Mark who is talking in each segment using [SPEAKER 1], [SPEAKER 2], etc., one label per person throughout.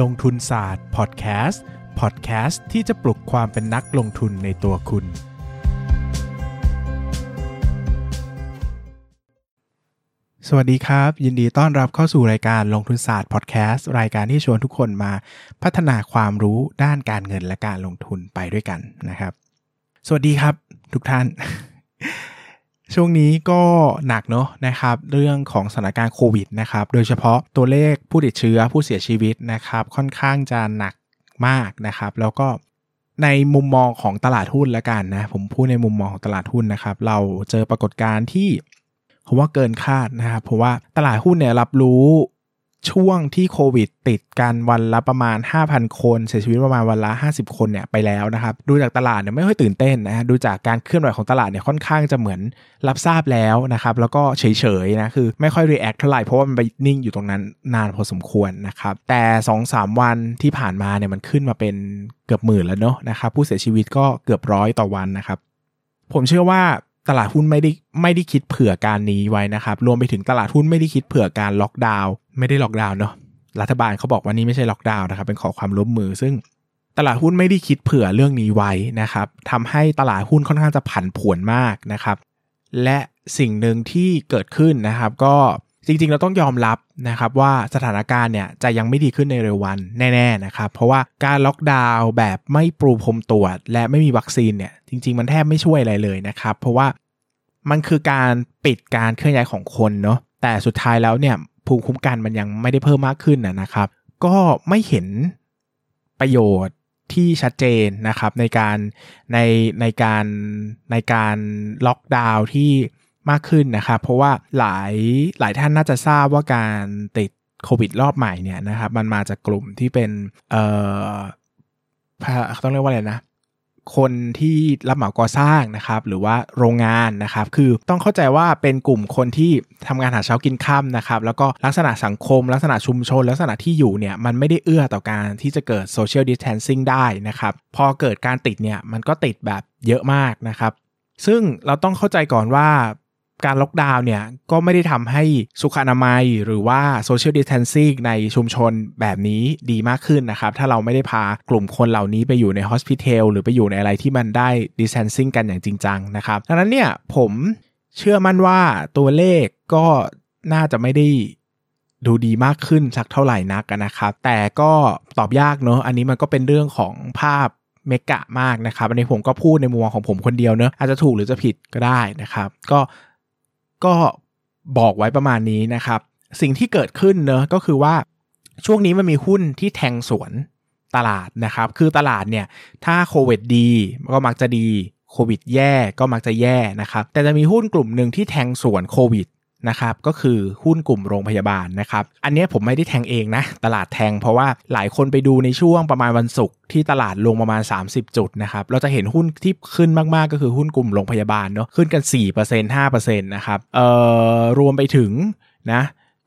[SPEAKER 1] ลงทุนศาสตร์พอดแคสต์พอดแคสต์ที่จะปลุกความเป็นนักลงทุนในตัวคุณ สวัสดีครับ ยินดีต้อนรับเข้าสู่รายการลงทุนศาสตร์พอดแคสต์รายการที่ชวนทุกคนมาพัฒนาความรู้ด้านการเงินและการลงทุนไปด้วยกันนะครับ สวัสดีครับทุกท่าน ช่วงนี้ก็หนักเนาะนะครับ เรื่องของสถานการณ์โควิดนะครับ โดยเฉพาะตัวเลขผู้ติดเชื้อผู้เสียชีวิตนะครับ ค่อนข้างจะหนักมากนะครับ แล้วก็ในมุมมองของตลาดหุ้นละกันนะ ผมพูดในมุมมองของตลาดหุ้นนะครับ เราเจอปรากฏการณ์ที่ผมว่าเกินคาดนะครับ เพราะว่าตลาดหุ้นเนี่ยรับรู้ ช่วงที่โควิดติดกันวันละประมาณ 5,000 คนเสียชีวิตประมาณวันละ 50 คนเนี่ยไปแล้วนะครับ ดูจากตลาดเนี่ยไม่ค่อยตื่นเต้นนะดูจากการเคลื่อนไหวของตลาดเนี่ยค่อนข้างจะเหมือนรับทราบแล้วนะครับ แล้วก็เฉยๆนะคือไม่ค่อยรีแอคเท่าไหร่เพราะว่ามันไปนิ่งอยู่ตรงนั้นนานพอสมควรนะครับ แต่ 2-3 วันที่ผ่านมาเนี่ยมันขึ้นมาเป็นเกือบหมื่นแล้วเนาะนะครับผู้เสียชีวิตก็เกือบร้อยต่อวันนะครับ ผมเชื่อว่าตลาดหุ้นไม่ได้ไม่ได้คิดเผื่อการนี้ไว้นะครับ รวมไปถึงตลาดหุ้นไม่ได้คิดเผื่อการล็อกดาวน์ ไม่ได้ล็อกดาวน์เนาะรัฐบาลเขาบอกว่านี่ไม่ใช่ล็อกดาวน์นะครับ เป็นขอความร่วมมือ ซึ่งตลาดหุ้นไม่ได้คิดเผื่อเรื่องนี้ไว้นะครับทำให้ตลาดหุ้นค่อนข้างจะผันผวนมากนะครับ และสิ่งหนึ่งที่เกิดขึ้นนะครับ ก็จริงๆ เราต้องยอมรับนะครับว่าสถานการณ์เนี่ยจะยังไม่ดีขึ้นในเร็ววันแน่ๆนะครับ เพราะว่าการล็อกดาวน์แบบไม่ปรูพรมตรวจ และไม่มีวัคซีนเนี่ยจริง ๆ มันแทบไม่ช่วยอะไรเลยนะครับ เพราะว่ามันคือการปิดการเคลื่อนย้ายของคนเนาะแต่สุดท้ายแล้วเนี่ย ภูมิคุ้มกันมันยังไม่ได้เพิ่มมากขึ้นนะครับ ก็ไม่เห็นประโยชน์ที่ชัดเจนนะครับในการในในการในการล็อกดาวน์ที่มากขึ้นนะครับเพราะว่าหลายหลายท่านน่าจะทราบว่าการติดโควิดรอบใหม่เนี่ยนะครับมันมาจากกลุ่มที่เป็นเอ่อต้องเรียกว่าอะไรนะ คนที่รับเหมาก่อสร้างนะครับหรือว่าโรงงานนะครับคือต้องเข้าใจว่าเป็นกลุ่มคนที่ทำงานหาเช้ากินค่ำนะครับแล้วก็ลักษณะสังคม ลักษณะชุมชน ลักษณะที่อยู่เนี่ยมันไม่ได้เอื้อต่อการที่จะเกิด social distancing ได้นะครับพอเกิดการติดเนี่ยมันก็ติดแบบเยอะมากนะครับซึ่งเราต้องเข้าใจก่อนว่า การล็อกดาวน์เนี่ยก็ไม่ได้ทำให้สุขอนามัยหรือว่า social distancing ในชุมชนแบบนี้ดีมากขึ้นนะครับ ถ้าเราไม่ได้พากลุ่มคนเหล่านี้ไปอยู่ใน hospital หรือไปอยู่ในอะไรที่มันได้ distancing กันอย่างจริงจังนะครับดังนั้นเนี่ยผมเชื่อมั่นว่าตัวเลขก็น่าจะไม่ได้ดูดีมากขึ้นสักเท่าไหร่นักนะครับ แต่ก็ตอบยากเนอะอันนี้มันก็เป็นเรื่องของภาพเมกะมากนะครับ อันนี้ผมก็พูดในมุมมองของผมคนเดียวเนอะอาจจะถูกหรือจะผิดก็ได้นะครับ ก็ ก็บอกไว้ประมาณนี้นะครับ สิ่งที่เกิดขึ้นเนอะก็คือว่าช่วงนี้มันมีหุ้นที่แทงสวนตลาดนะครับ คือตลาดเนี่ย ถ้าโควิดดีก็มักจะดี โควิดแย่ก็มักจะแย่นะครับ แต่จะมีหุ้นกลุ่มหนึ่งที่แทงสวนโควิด นะครับก็คือหุ้นกลุ่มโรงพยาบาลนะครับอันนี้ผมไม่ได้แทงเองนะ ตลาดแทงเพราะว่าหลายคนไปดูในช่วงประมาณวันศุกร์ที่ตลาดลงประมาณ 30 จุดนะครับเราจะเห็นหุ้นที่ขึ้นมาก ๆ ก็คือหุ้นกลุ่มโรงพยาบาลเนาะขึ้นกัน 4% 5%นะครับเอ่อรวมไปถึงนะ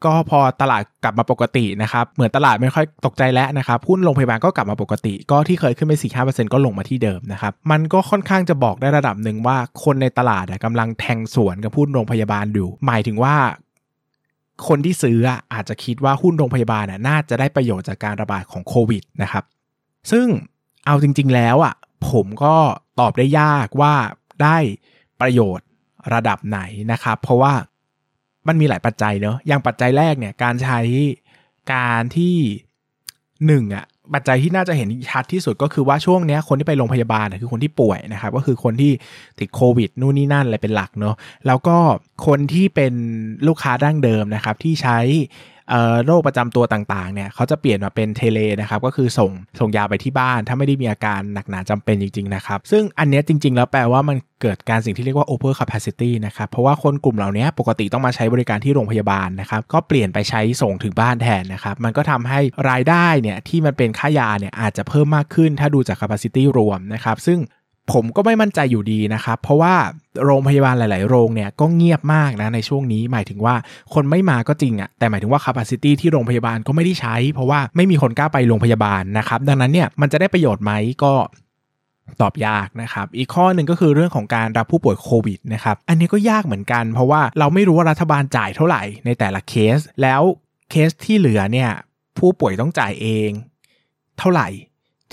[SPEAKER 1] ก็พอตลาดกลับมาปกตินะครับเหมือนตลาดไม่ค่อยตกใจแล้วนะครับหุ้นโรงพยาบาลก็กลับมาปกติ ก็ที่เคยขึ้นไป4 5ก็ลงมาที่เดิมนะครับมันก็ค่อนข้างจะบอกได้ระดับหนึ่งว่าคนในตลาดกำลังแทงสวนกับหุ้นโรงพยาบาลอยู่หมายถึงว่าคนที่ซื้ออาจจะคิดว่าหุ้นโรงพยาบาลน่าจะได้ประโยชน์จากการระบาดของโควิดนะครับซึ่งเอาจริง ๆ แล้วอะผมก็ตอบได้ยากว่าได้ประโยชน์ระดับไหนนะครับ เพราะว่า มันมีหลายปัจจัยเนอะอย่างปัจจัยแรกเนี่ยการใช้การที่หนึ่งอะ ปัจจัยที่น่าจะเห็นชัดที่สุดก็คือว่าช่วงนี้คนที่ไปโรงพยาบาลคือคนที่ป่วยนะครับก็คือคนที่ติดโควิดนู่นนี่นั่นอะไรเป็นหลักเนาะแล้วก็คนที่เป็นลูกค้าดั้งเดิมนะครับที่ใช้โรคประจำตัวต่างๆเนี่ยเขาจะเปลี่ยนมาเป็นเทเลนะครับก็คือส่งส่งยาไปที่บ้าน ถ้าไม่ได้มีอาการหนักหนาจำเป็นจริงๆนะครับซึ่งอันนี้จริง ๆ แล้วแปลว่ามันเกิดการสิ่งที่เรียกว่า over capacity นะครับเพราะว่าคนกลุ่มเหล่านี้ปกติต้องมาใช้บริการที่โรงพยาบาลนะครับก็เปลี่ยนไปใช้ส่งถึงบ้านแทนนะครับมันก็ทำให้รายได้เนี่ยที่มันเป็นค่ายาเนี่ยอาจจะเพิ่มมากขึ้นถ้าดูจาก capacity รวมนะครับ ซึ่งผมก็ไม่มั่นใจอยู่ดีนะครับ เพราะว่าโรงพยาบาลหลาย ๆ โรงเนี่ยก็เงียบมากนะในช่วงนี้ หมายถึงว่าคนไม่มาก็จริงอะแต่หมายถึงว่า capacity ที่โรงพยาบาลก็ไม่ได้ใช้ เพราะว่าไม่มีคนกล้าไปโรงพยาบาลนะครับ ดังนั้นเนี่ยมันจะได้ประโยชน์ไหมก็ตอบยากนะครับ อีกข้อหนึ่งก็คือเรื่องของการรับผู้ป่วยโควิดนะครับ อันนี้ก็ยากเหมือนกัน เพราะว่าเราไม่รู้ว่ารัฐบาลจ่ายเท่าไหร่ในแต่ละเคส แล้วเคสที่เหลือเนี่ยผู้ป่วยต้องจ่ายเอง เท่าไหร่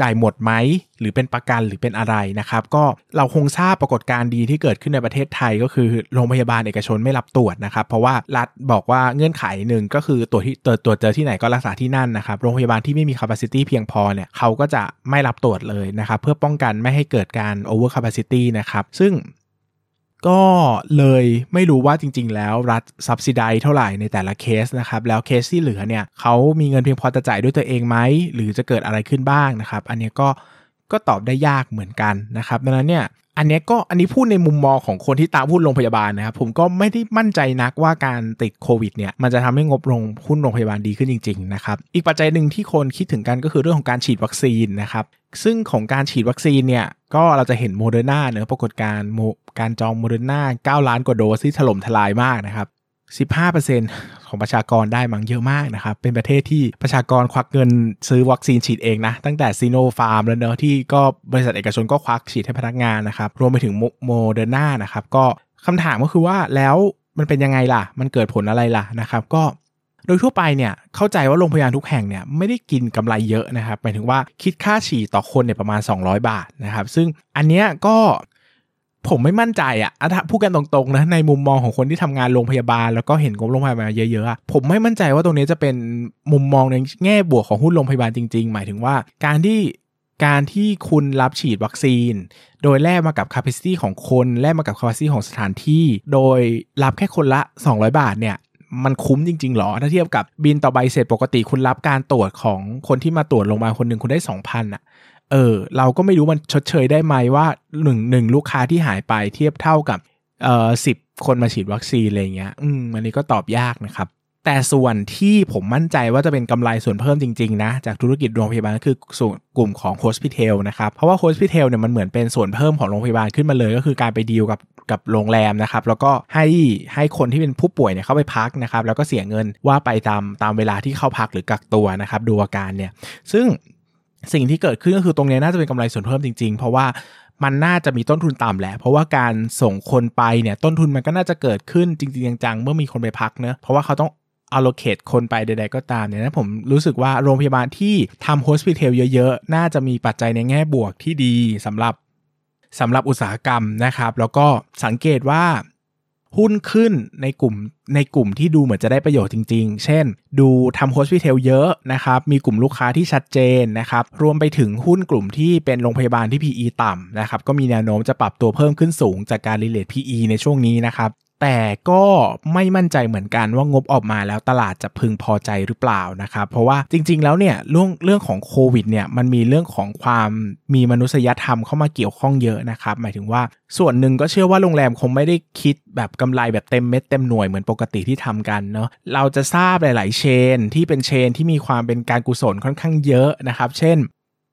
[SPEAKER 1] จ่ายหมดไหมหรือเป็นประกันหรือเป็นอะไรนะครับ ก็เราคงทราบปรากฏการณ์ดีที่เกิดขึ้นในประเทศไทยก็คือโรงพยาบาลเอกชนไม่รับตรวจนะครับ เพราะว่ารัฐบอกว่าเงื่อนไขหนึ่งก็คือตัวจที่ตรวจตรวจเจอที่ไหนก็รักษาที่นั่นนะครับโรงพยาบาลที่ไม่มี capacity เพียงพอเนี่ยเขาก็จะไม่รับตรวจเลยนะครับ เพื่อป้องกันไม่ให้เกิดการ over capacity นะครับซึ่ง ก็เลยไม่รู้ว่าจริง ๆ แล้วรัฐสับซิไดเท่าไหร่ในแต่ละเคสนะครับแล้วเคสที่เหลือเนี่ยเขามีเงินเพียงพอจะจ่ายด้วยตัวเองไหมหรือจะเกิดอะไรขึ้นบ้างนะครับ อันนี้ก็ก็ตอบได้ยากเหมือนกันนะครับดังนั้นเนี่ย อันนี้ก็อันนี้พูดในมุมมองของคนที่ตามหุ้นโรงพยาบาลนะครับผมก็ไม่ได้มั่นใจนักว่าการติดโควิดเนี่ยมันจะทำให้งบของหุ้นโรงพยาบาลดีขึ้นจริงๆนะครับอีกปัจจัยหนึ่งที่คนคิดถึงกันก็คือเรื่องของการฉีดวัคซีนนะครับซึ่งของการฉีดวัคซีนเนี่ยก็เราจะเห็นโมเดอร์นาเนอะปรากฏการณ์การจองโมเดอร์นา9ล้านกว่าโดสที่ถล่มทลายมากนะครับ15% ของประชากรได้มั้งเยอะมากนะครับ เป็นประเทศที่ประชากรควักเงินซื้อวัคซีนฉีดเองนะ ตั้งแต่ซีโนฟาร์มแล้วเนอะที่ก็บริษัทเอกชนก็ควักฉีดให้พนักงานนะครับ รวมไปถึงโมเดอร์นานะครับ ก็คำถามก็คือว่าแล้วมันเป็นยังไงล่ะ มันเกิดผลอะไรล่ะนะครับก็โดยทั่วไปเนี่ยเข้าใจว่าโรงพยาบาลทุกแห่งเนี่ยไม่ได้กินกำไรเยอะนะครับหมายถึงว่าคิดค่าฉีดต่อคนเนี่ยประมาณ 200 บาทนะครับซึ่งอันเนี้ยก็ ผมไม่มั่นใจอะ่ะพูดกันตรงๆนะในมุมมองของคนที่ทำงานโรงพยาบาล แล้วก็เห็นงบโรงพยาบาลเยอะๆผมไม่มั่นใจว่าตรงนี้จะเป็นมุมมองในแง่บวกของหุ้นโรงพยาบาลจริงๆ หมายถึงว่า การที่การที่คุณรับฉีดวัคซีน โดยแลกมากับ capacity ของคนแลกมากับ capacity ของสถานที่ โดยรับแค่คนละ 200 บาทเนี่ยมันคุ้มจริงๆหรอ ถ้าเทียบกับบินต่อใบเสร็จปกติคุณรับการตรวจของคนที่มาตรวจโรงพยาบาลคนหนึ่งคุณได้ 2,000อะ เออเราก็ไม่รู้มันชดเชยได้ไหมว่าหนึ่งหนึ่งลูกค้าที่หายไปเทียบเท่ากับเอ่อสิบคนมาฉีดวัคซีนอะไรเงี้ย อืมอันนี้ก็ตอบยากนะครับ แต่ส่วนที่ผมมั่นใจว่าจะเป็นกำไรส่วนเพิ่มจริงๆนะ จากธุรกิจโรงพยาบาลก็คือส่วนกลุ่มของ hospitel นะครับ เพราะว่า hospitel เนี่ยมันเหมือนเป็นส่วนเพิ่มของโรงพยาบาลขึ้นมาเลย ก็คือการไปดีลกับกับโรงแรมนะครับ แล้วก็ให้ให้คนที่เป็นผู้ป่วยเนี่ยเข้าไปพักนะครับ แล้วก็เสียเงินว่าไปตามตามเวลาที่เข้าพักหรือกักตัวนะครับ ดูอาการเนี่ย ซึ่ง สิ่งที่เกิดขึ้นก็คือตรงนี้น่าจะเป็นกำไรส่วนเพิ่มจริง ๆ เพราะว่ามันน่าจะมีต้นทุนต่ำแหละ เพราะว่าการส่งคนไปเนี่ยต้นทุนมันก็น่าจะเกิดขึ้นจริงๆจังๆเมื่อมีคนไปพักเนะเพราะว่าเขาต้อง allocate คนไปใดๆก็ตามเนี่ยนะผมรู้สึกว่าโรงพยาบาลที่ทำ hospital เยอะๆ น่าจะมีปัจจัยในแง่บวกที่ดีสำหรับสำหรับอุตสาหกรรมนะครับ แล้วก็สังเกตว่า หุ้นขึ้นในกลุ่มในกลุ่มที่ดูเหมือนจะได้ประโยชน์จริง ๆ เช่น ดูทำโฮสพิทลเยอะนะครับ มีกลุ่มลูกค้าที่ชัดเจนนะครับ รวมไปถึงหุ้นกลุ่มที่เป็นโรงพยาบาลที่ PE ต่ำนะครับ ก็มีแนวโน้มจะปรับตัวเพิ่มขึ้นสูงจากการรีเลท PE ในช่วงนี้นะครับ แต่ก็ไม่มั่นใจเหมือนกันว่างบออกมาแล้วตลาดจะพึงพอใจหรือเปล่านะครับ เพราะว่าจริง ๆ แล้วเนี่ยเรื่องเรื่องของโควิดเนี่ยมันมีเรื่องของความมีมนุษยธรรมเข้ามาเกี่ยวข้องเยอะนะครับ หมายถึงว่าส่วนหนึ่งก็เชื่อว่าโรงแรมคงไม่ได้คิดแบบกำไรแบบเต็มเม็ดเต็มหน่วยเหมือนปกติที่ทำกันเนาะเราจะทราบหลาย ๆ chain ที่เป็น chain ที่มีความเป็นการกุศลค่อนข้างเยอะนะครับ เช่น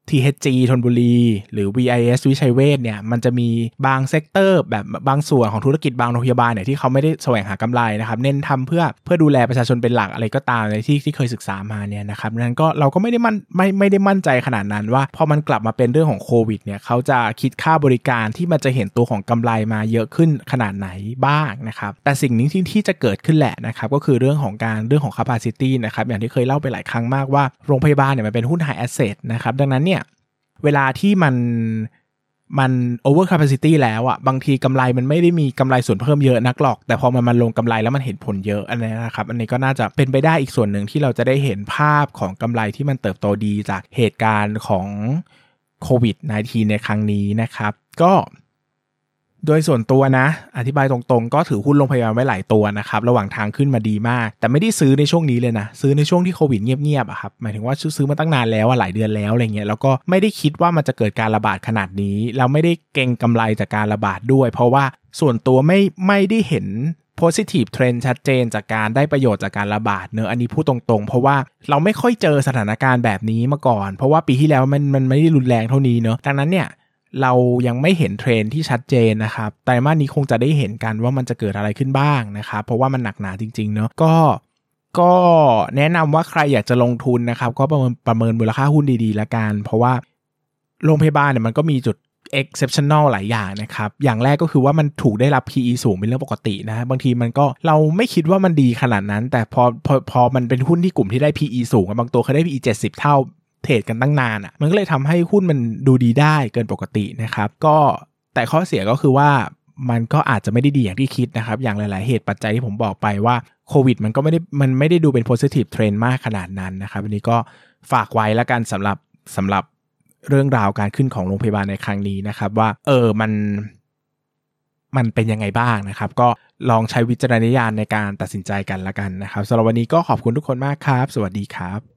[SPEAKER 1] THG ธนบุรี หรือ VIS วิชัยเวชเนี่ยมันจะมีบาง sector แบบบางส่วนของธุรกิจบางโรงพยาบาลเนี่ยที่เขาไม่ได้แสวงหากำไรนะครับเน้นทำเพื่อเพื่อดูแลประชาชนเป็นหลักอะไรก็ตามในที่ที่เคยศึกษามาเนี่ยนะครับนั้นก็เราก็ไม่ได้มั่นไม่ไม่ได้มั่นใจขนาดนั้นว่าพอมันกลับมาเป็นเรื่องของโควิดเนี่ยเขาจะคิดค่าบริการที่มันจะเห็นตัวของกำไรมาเยอะขึ้นขนาดไหนบ้างนะครับแต่สิ่งนี้ที่ที่จะเกิดขึ้นแหละนะครับก็คือเรื่องของการเรื่องของ capacity นะครับอย่างที่เคยเล่าไปหลายครั้งมากว่าโรงพยาบาลเนี่ยมันเป็นหุ้น heavy asset นะครับดังนั้นเนี่ย เวลาที่มันมัน over capacity แล้วอะบางทีกำไรมันไม่ได้มีกำไรส่วนเพิ่มเยอะนักหรอก แต่พอมันมันลงกำไรแล้วมันเห็นผลเยอะอันนี้นะครับ อันนี้ก็น่าจะเป็นไปได้อีกส่วนหนึ่งที่เราจะได้เห็นภาพของกำไรที่มันเติบโตดีจากเหตุการณ์ของโควิด -19 ในครั้งนี้นะครับ ก็ โดยส่วนตัวนะ อธิบายตรงๆ ก็ถือหุ้นโรงพยาบาลไว้หลายตัวนะครับ ระหว่างทางขึ้นมาดีมาก แต่ไม่ได้ซื้อในช่วงนี้เลยนะ ซื้อในช่วงที่โควิดเงียบๆอะครับ หมายถึงว่าซื้อมาตั้งนานแล้วหลายเดือนแล้วอะไรเงี้ย แล้วก็ไม่ได้คิดว่ามันจะเกิดการระบาดขนาดนี้แล้วไม่ได้เก่งกำไรจากการระบาดด้วย เพราะว่าส่วนตัวไม่ไม่ได้เห็น positive trend ชัดเจนจากการได้ประโยชน์จากการระบาดเนอะอันนี้พูดตรงๆ เพราะว่าเราไม่ค่อยเจอสถานการณ์แบบนี้มาก่อน เพราะว่าปีที่แล้วมันมันไม่ได้รุนแรงเท่านี้เนอะดังนั้นเนี่ย เรายังไม่เห็นเทรนที่ชัดเจนนะครับไตรมาสนี้คงจะได้เห็นกันว่ามันจะเกิดอะไรขึ้นบ้างนะครับเพราะว่ามันหนักหนาจริงๆเนาะก็ก็แนะนำว่าใครอยากจะลงทุนนะครับ ก็ประเมินประเมินมูลค่าหุ้นดีๆละกัน เพราะว่าโรงพยาบาลเนี่ยมันก็มีจุด exceptional หลายอย่างนะครับ อย่างแรกก็คือว่ามันถูกได้รับ PE สูงเป็นเรื่องปกตินะ บางทีมันก็เราไม่คิดว่ามันดีขนาดนั้น แต่พอพอพอมันเป็นหุ้นที่กลุ่มที่ได้ PE สูงบางตัวเคยได้ PE 70 เท่า เทรดกันตั้งนานอะ่ะมันก็เลยทำให้หุ้นมันดูดีได้เกินปกตินะครับก็แต่ข้อเสียก็คือว่ามันก็อาจจะไม่ได้ดีอย่างที่คิดนะครับ อย่างหลาย ๆ เหตุปัจจัยที่ผมบอกไปว่าโควิดมันก็ไม่ได้มันไม่ได้ดูเป็น positive trend มากขนาดนั้นนะครับอันนี้ก็ฝากไว้แล้วกันสำหรับสำหรับเรื่องราวการขึ้นของโรงพยาบาลในครั้งนี้นะครับ ว่าเออมันมันเป็นยังไงบ้างนะครับ ก็ลองใช้วิจารณญาณในการตัดสินใจกันละกันนะครับสำหรับวันนี้ก็ขอบคุณทุกคนมากครับ สวัสดีครับ